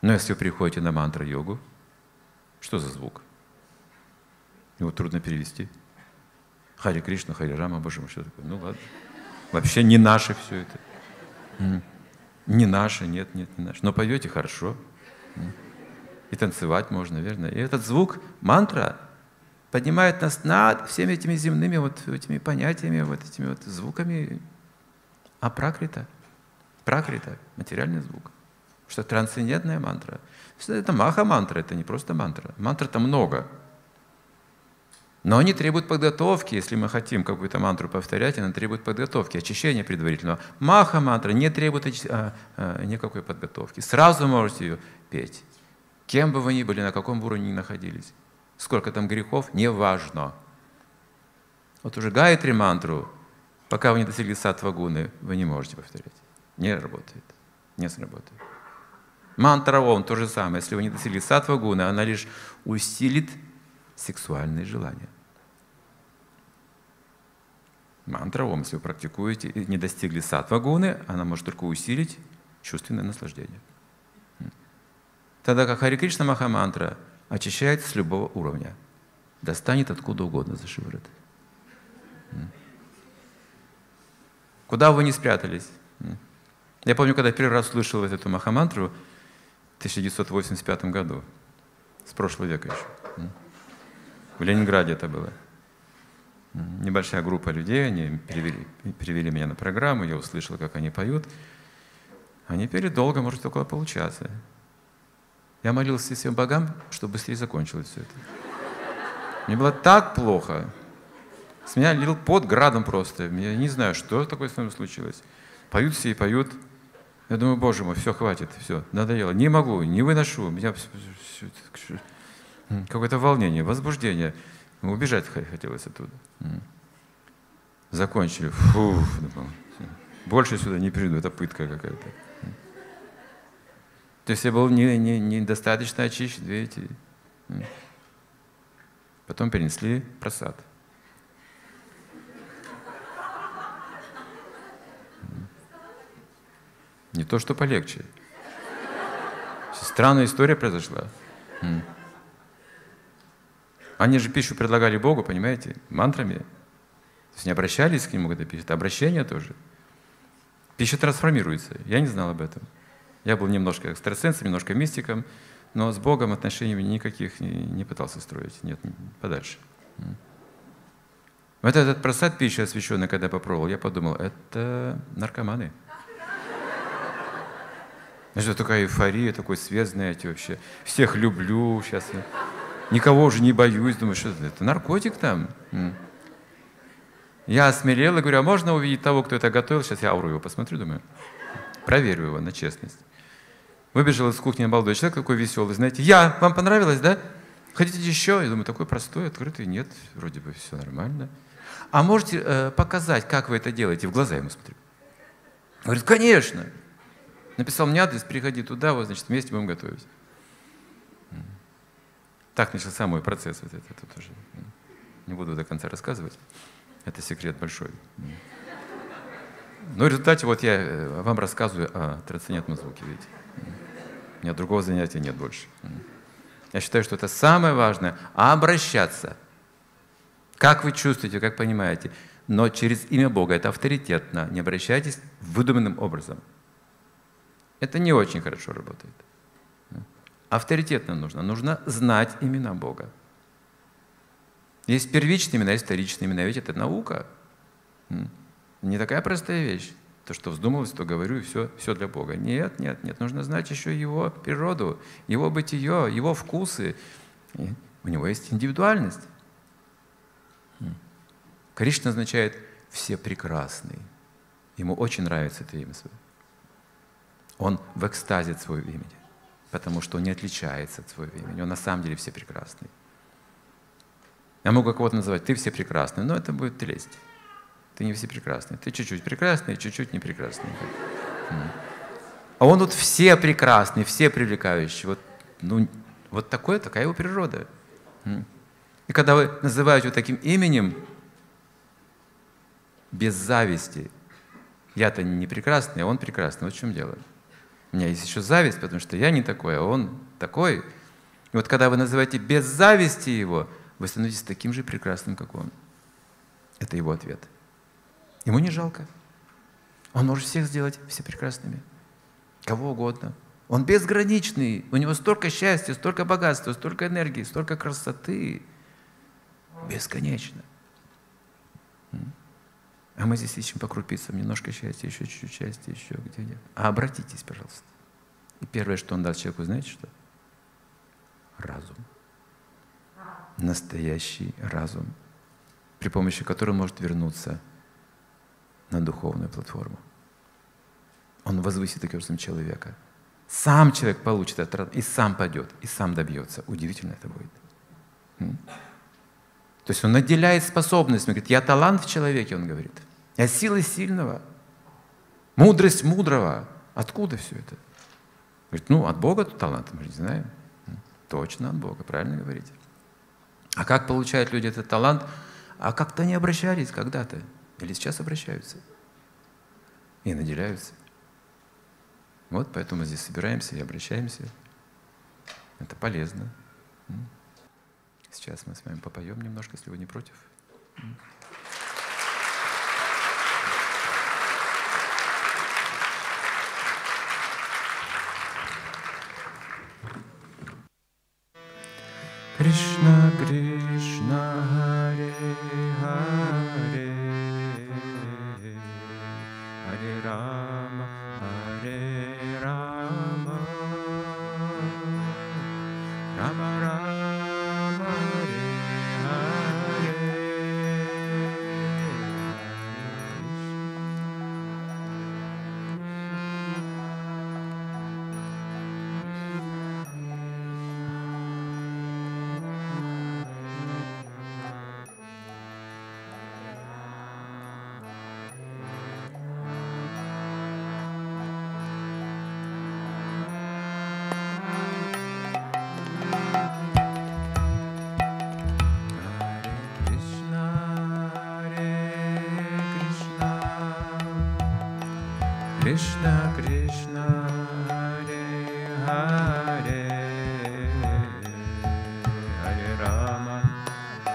Но если вы приходите на мантра-йогу, что за звук? Его трудно перевести. Хари Кришна, Хари Рама, Боже мой, что такое? Ну ладно. Вообще не наше все это. Не наше, нет, нет, не наше. Но поете хорошо. И танцевать можно, верно? И этот звук, мантра, поднимает нас над всеми этими земными вот этими понятиями, вот этими вот звуками. А пракрита, пракрита, материальный звук. Что трансцендентная мантра. Что это маха-мантра, это не просто мантра. Мантр-то много. Но они требуют подготовки, если мы хотим какую-то мантру повторять, она требует подготовки, очищения предварительного. Маха-мантра не требует а, а, никакой подготовки. Сразу можете ее петь. Кем бы вы ни были, на каком уровне ни находились. Сколько там грехов, не важно. Вот уже гайтри мантру, пока вы не достигли сатва гуны, вы не можете повторять. Не работает. Не сработает. Мантра Ом то же самое. Если вы не достигли сатва гуны, она лишь усилит сексуальные желания. Мантра Ом, если вы практикуете не достигли сатва гуны, она может только усилить чувственное наслаждение. Тогда как Хари Кришна Махамантра очищает с любого уровня, достанет откуда угодно за шиворот. Куда вы не спрятались? Я помню, когда первый раз слышал эту Махамантру в 1985 году, с прошлого века еще. В Ленинграде это было. Небольшая группа людей, они перевели, перевели меня на программу, я услышал, как они поют. Они пели долго, может, около получаса. Я молился всем богам, чтобы быстрее закончилось все это. Мне было так плохо. С меня лил под градом просто. Я не знаю, что такое с вами случилось. Поют все и поют. Я думаю, боже мой, все, хватит, все, надоело. Не могу, не выношу. Меня какое-то волнение, возбуждение. Убежать хотелось оттуда. Закончили. Фу, больше сюда не приду, это пытка какая-то. То есть я был не, не, недостаточно очищен, видите. Потом перенесли просад. Не то, что полегче. Странная история произошла. Они же пищу предлагали Богу, понимаете, мантрами. То есть не обращались к Нему, когда пишут, это обращение тоже. Пища трансформируется. Я не знал об этом. Я был немножко экстрасенсом, немножко мистиком, Но с Богом отношений никаких не пытался строить. Нет, подальше. Вот этот просад пищи освященный, когда попробовал, я подумал, это наркоманы. Значит, такая эйфория, такой свет, знаете, вообще. Всех люблю сейчас. Никого уже не боюсь. Думаю, что это, наркотик там. Я осмелел и говорю, а можно увидеть того, кто это готовил? Сейчас я ауру его посмотрю, думаю. Проверю его на честность. Выбежал из кухни молодой человек, такой веселый, знаете, я, вам понравилось, да? Хотите еще? Я думаю, такой простой, открытый, нет, вроде бы все нормально. А можете э, показать, как вы это делаете? В глаза ему смотрю. Говорит, конечно. Написал мне адрес, приходи туда, вот, значит, вместе будем готовить. Так начался мой процесс вот этот тут уже. Не буду до конца рассказывать. Это секрет большой. Но в результате вот я э, вам рассказываю о трансцендентном звуке, видите. У меня другого занятия нет больше. Я считаю, что это самое важное – обращаться. Как вы чувствуете, как понимаете. Но через имя Бога это авторитетно. Не обращайтесь выдуманным образом. Это не очень хорошо работает. Авторитетно нужно. Нужно знать имена Бога. Есть первичные имена, есть вторичные имена. Ведь это наука. Не такая простая вещь. То, что вздумалось, то говорю, и все, все для Бога. Нет, нет, нет. Нужно знать еще Его природу, Его бытие, Его вкусы. И у Него есть индивидуальность. Кришна означает «все прекрасные». Ему очень нравится это имя свое. Он в экстазе от своего имени, потому что он не отличается от своего имени. Он на самом деле все прекрасный. Я могу кого-то называть «ты все прекрасный», но это будет лесть. Ты не все прекрасный. Ты чуть-чуть прекрасный, чуть-чуть не прекрасный. А он тут все прекрасные, все привлекающие. Вот, ну, вот такое, такая его природа. И когда вы называете его таким именем, без зависти, я-то не прекрасный, а он прекрасный. Вот в чем дело. У меня есть еще зависть, потому что я не такой, а он такой. И вот когда вы называете без зависти его, вы становитесь таким же прекрасным, как он. Это его ответ. Ему не жалко. Он может всех сделать все прекрасными. Кого угодно. Он безграничный. У него столько счастья, столько богатства, столько энергии, столько красоты. Бесконечно. А мы здесь ищем по крупицам немножко счастья, еще чуть-чуть счастья, еще где-нибудь. А обратитесь, пожалуйста. И первое, что он даст человеку, знаете что? Разум. Настоящий разум, при помощи которого может вернуться на духовную платформу. Он возвысит таким образом человека. Сам человек получит это и сам пойдет, и сам добьется. Удивительно это будет. То есть он наделяет способностями. Говорит, я талант в человеке, он говорит. Я сила сильного. Мудрость мудрого. Откуда все это? Говорит, ну, от Бога тут талант, мы не знаем. Точно от Бога, правильно говорите. А как получают люди этот талант? А как-то не обращались когда-то. Или сейчас обращаются. И наделяются. Вот поэтому мы здесь собираемся и обращаемся. Это полезно. Сейчас мы с вами попоем немножко, если вы не против. Кришна, Кришна,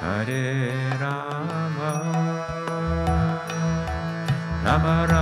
Hare Rama. Rama Rama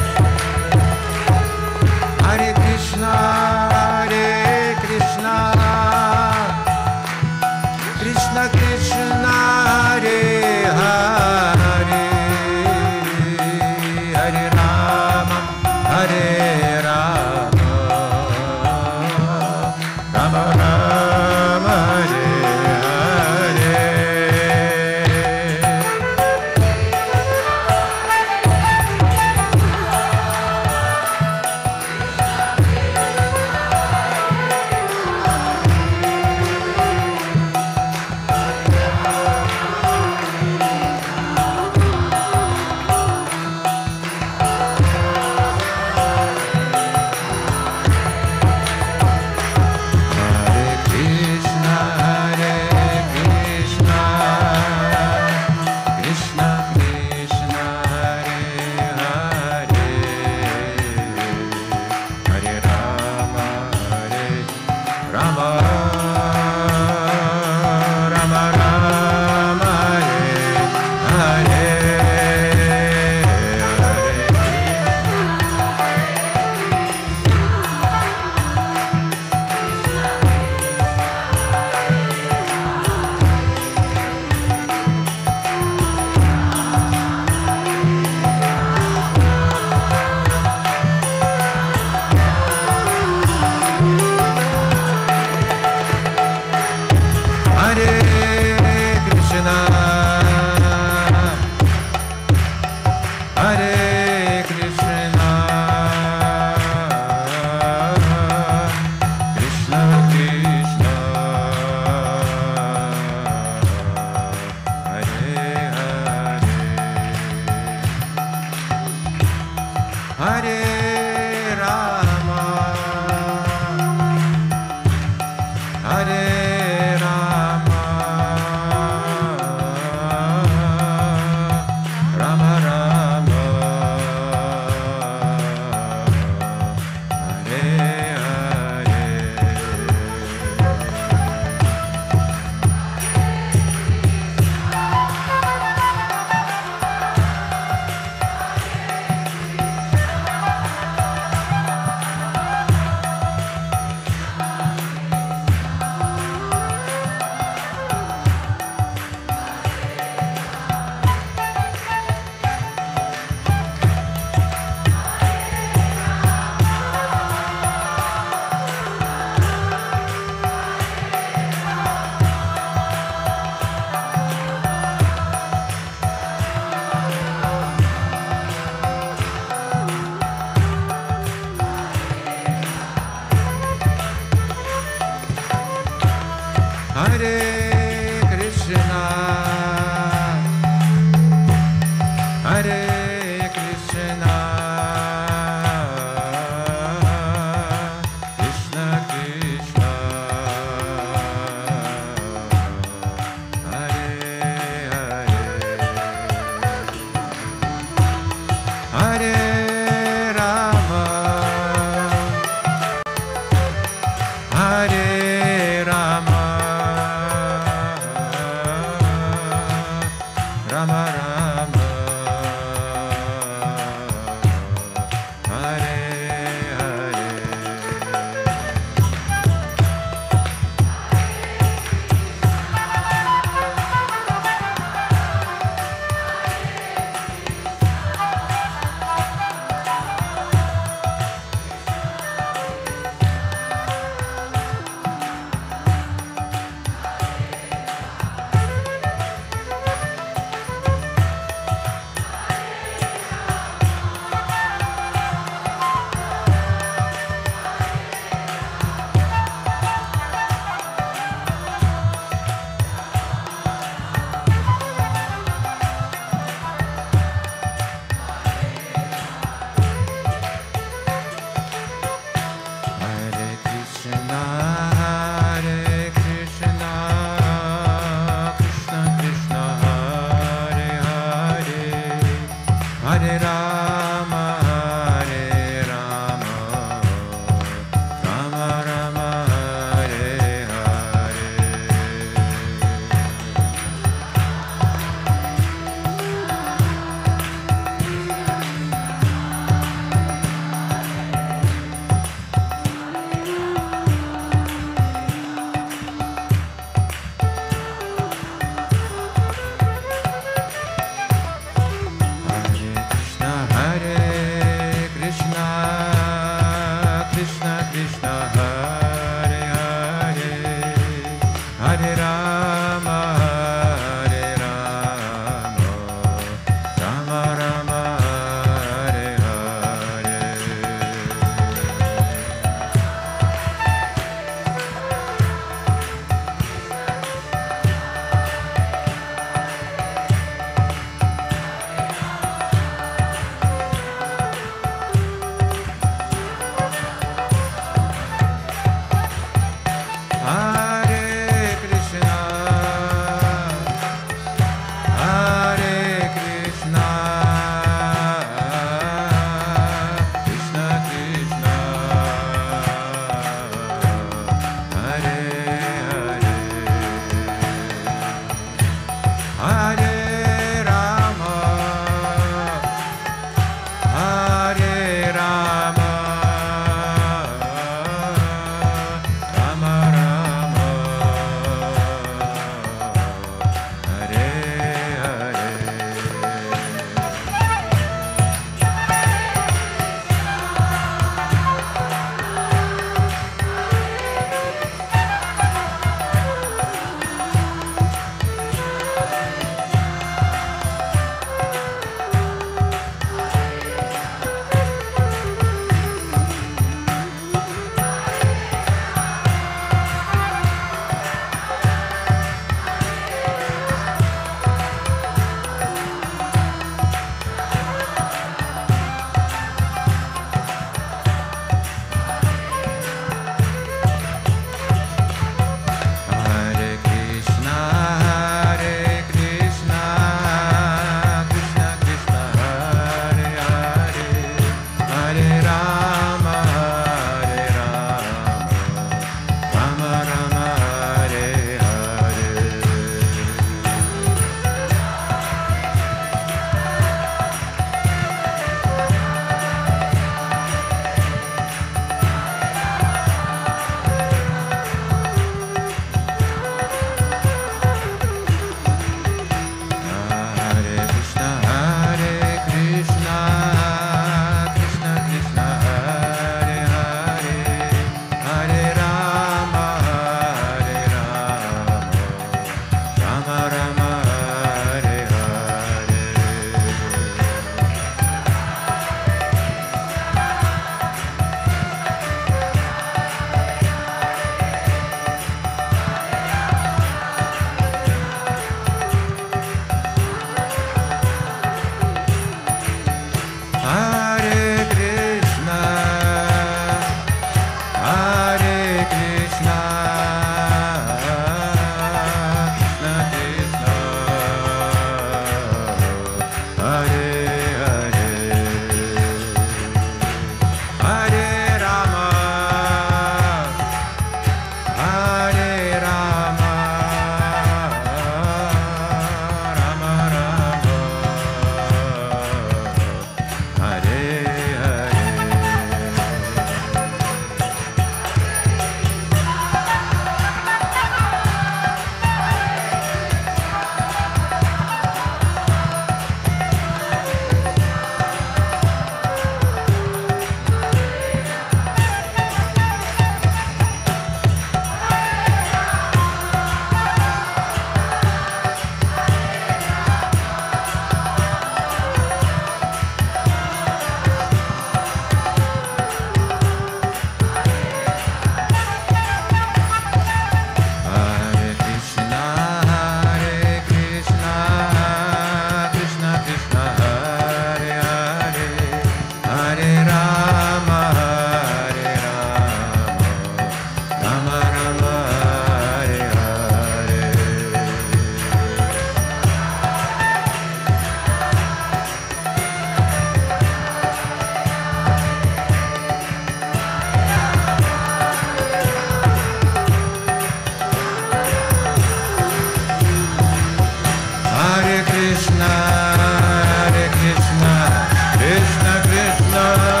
night.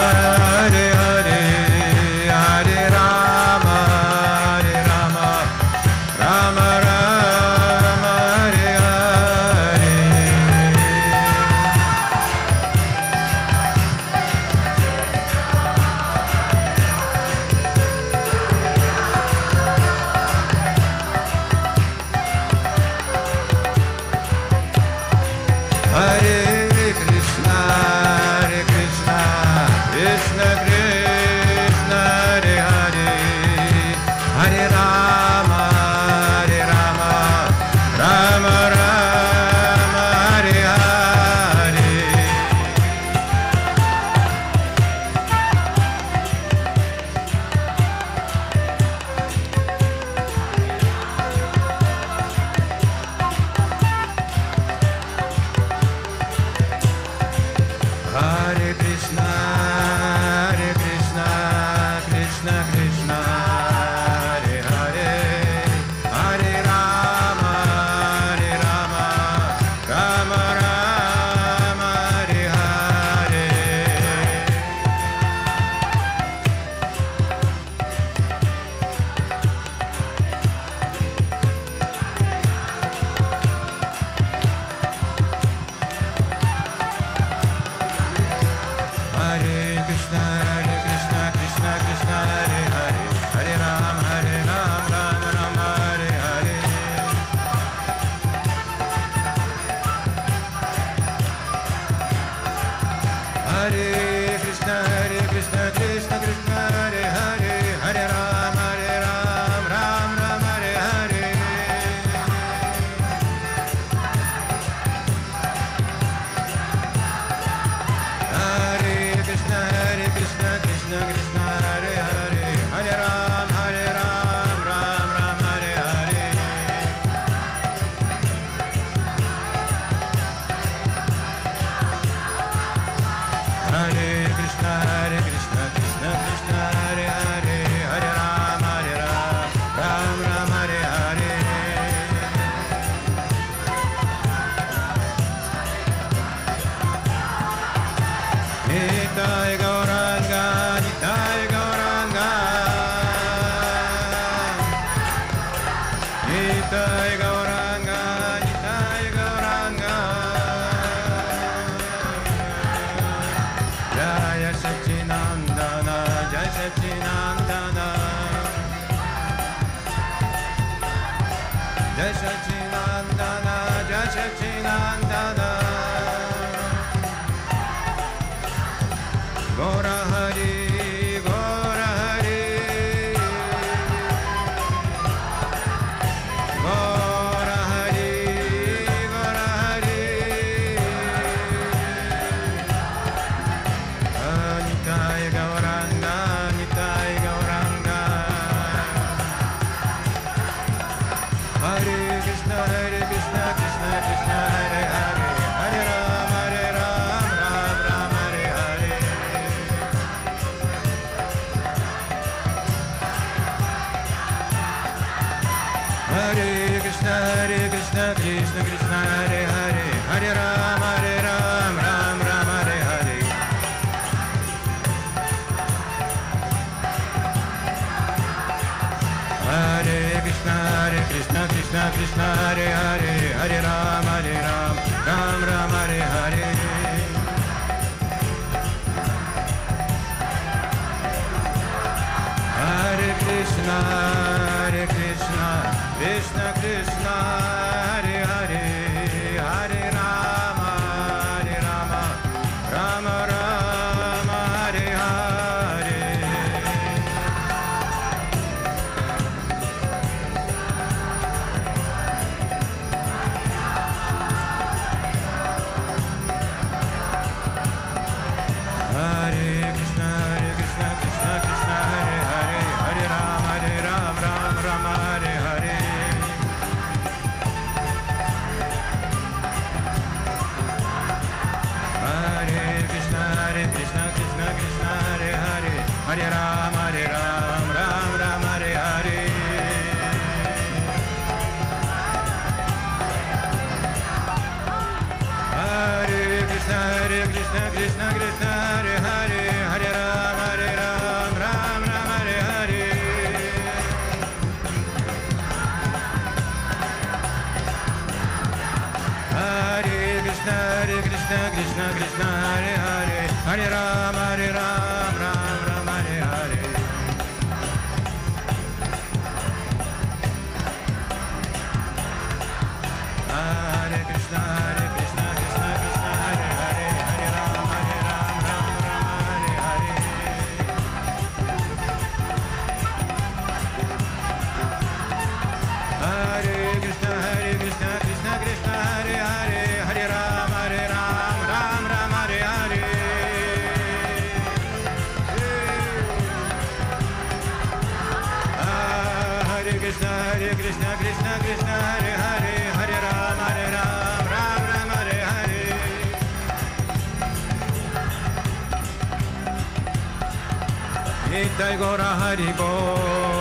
Agora Haribo.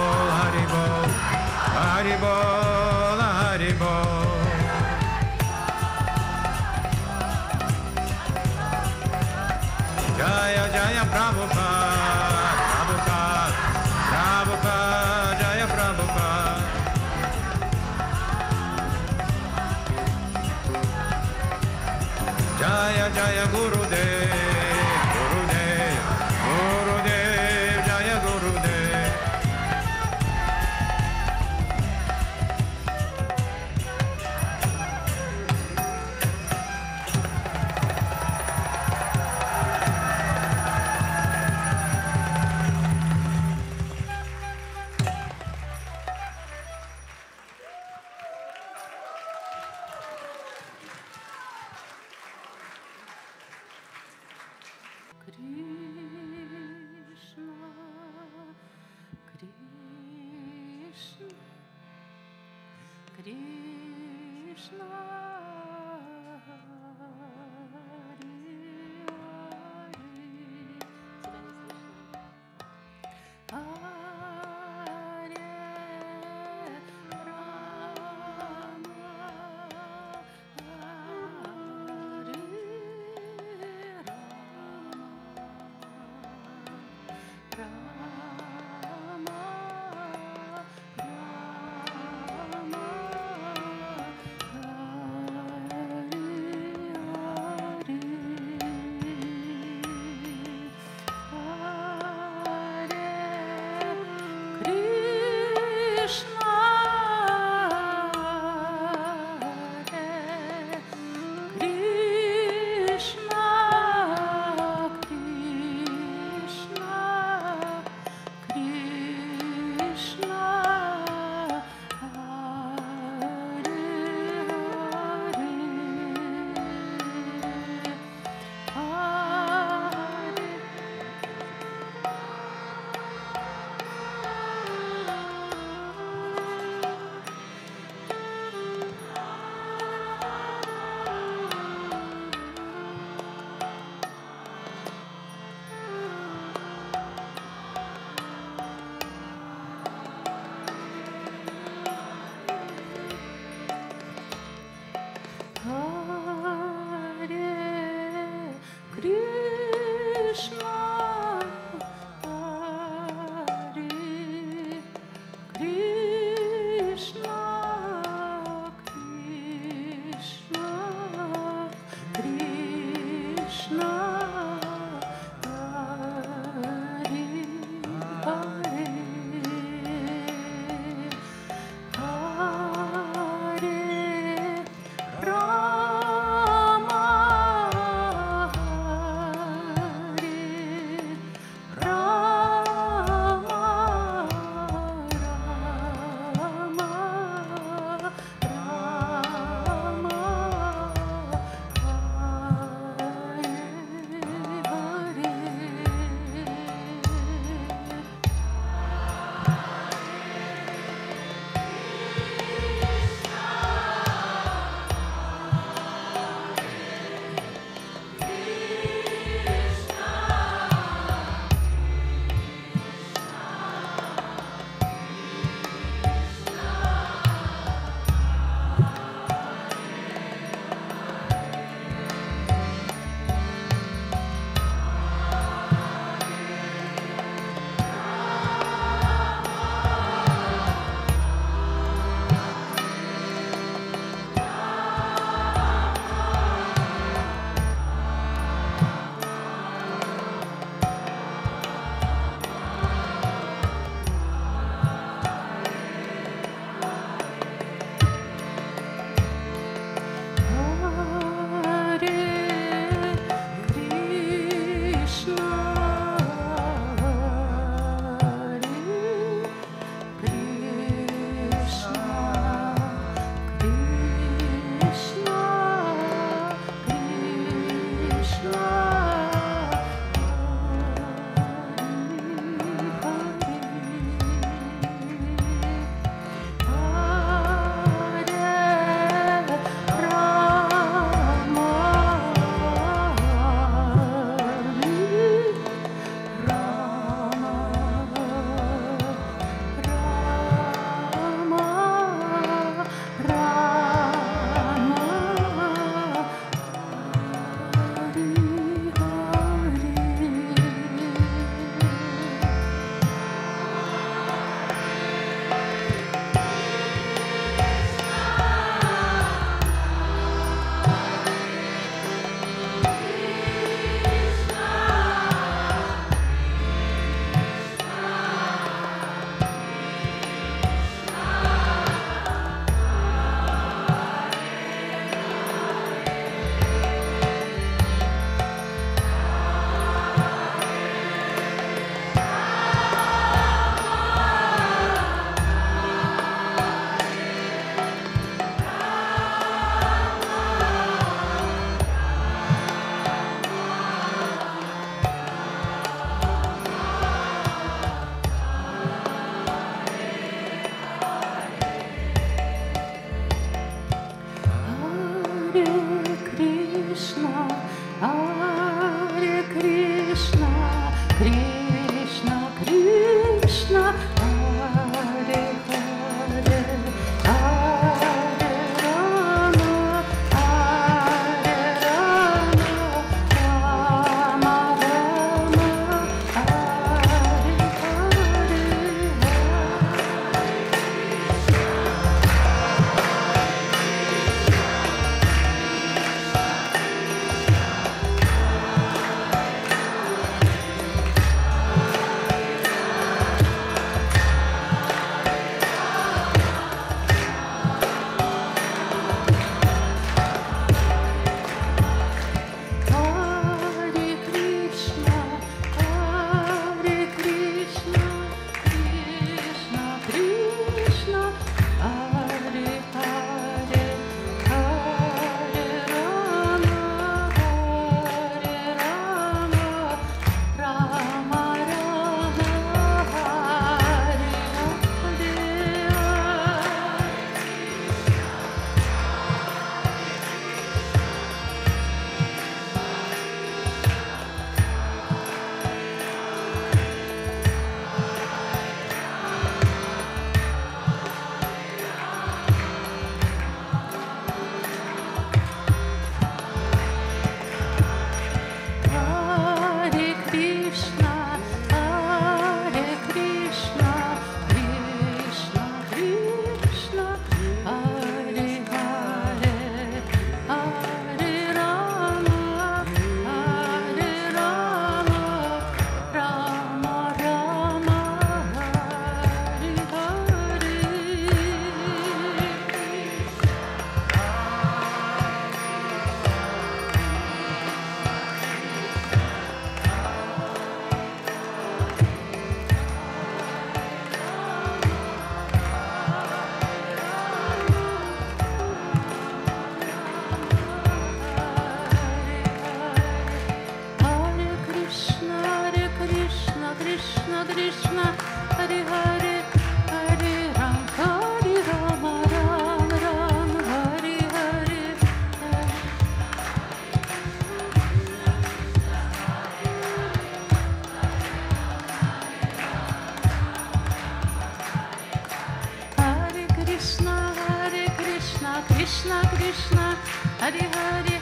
Krishna Hare Hare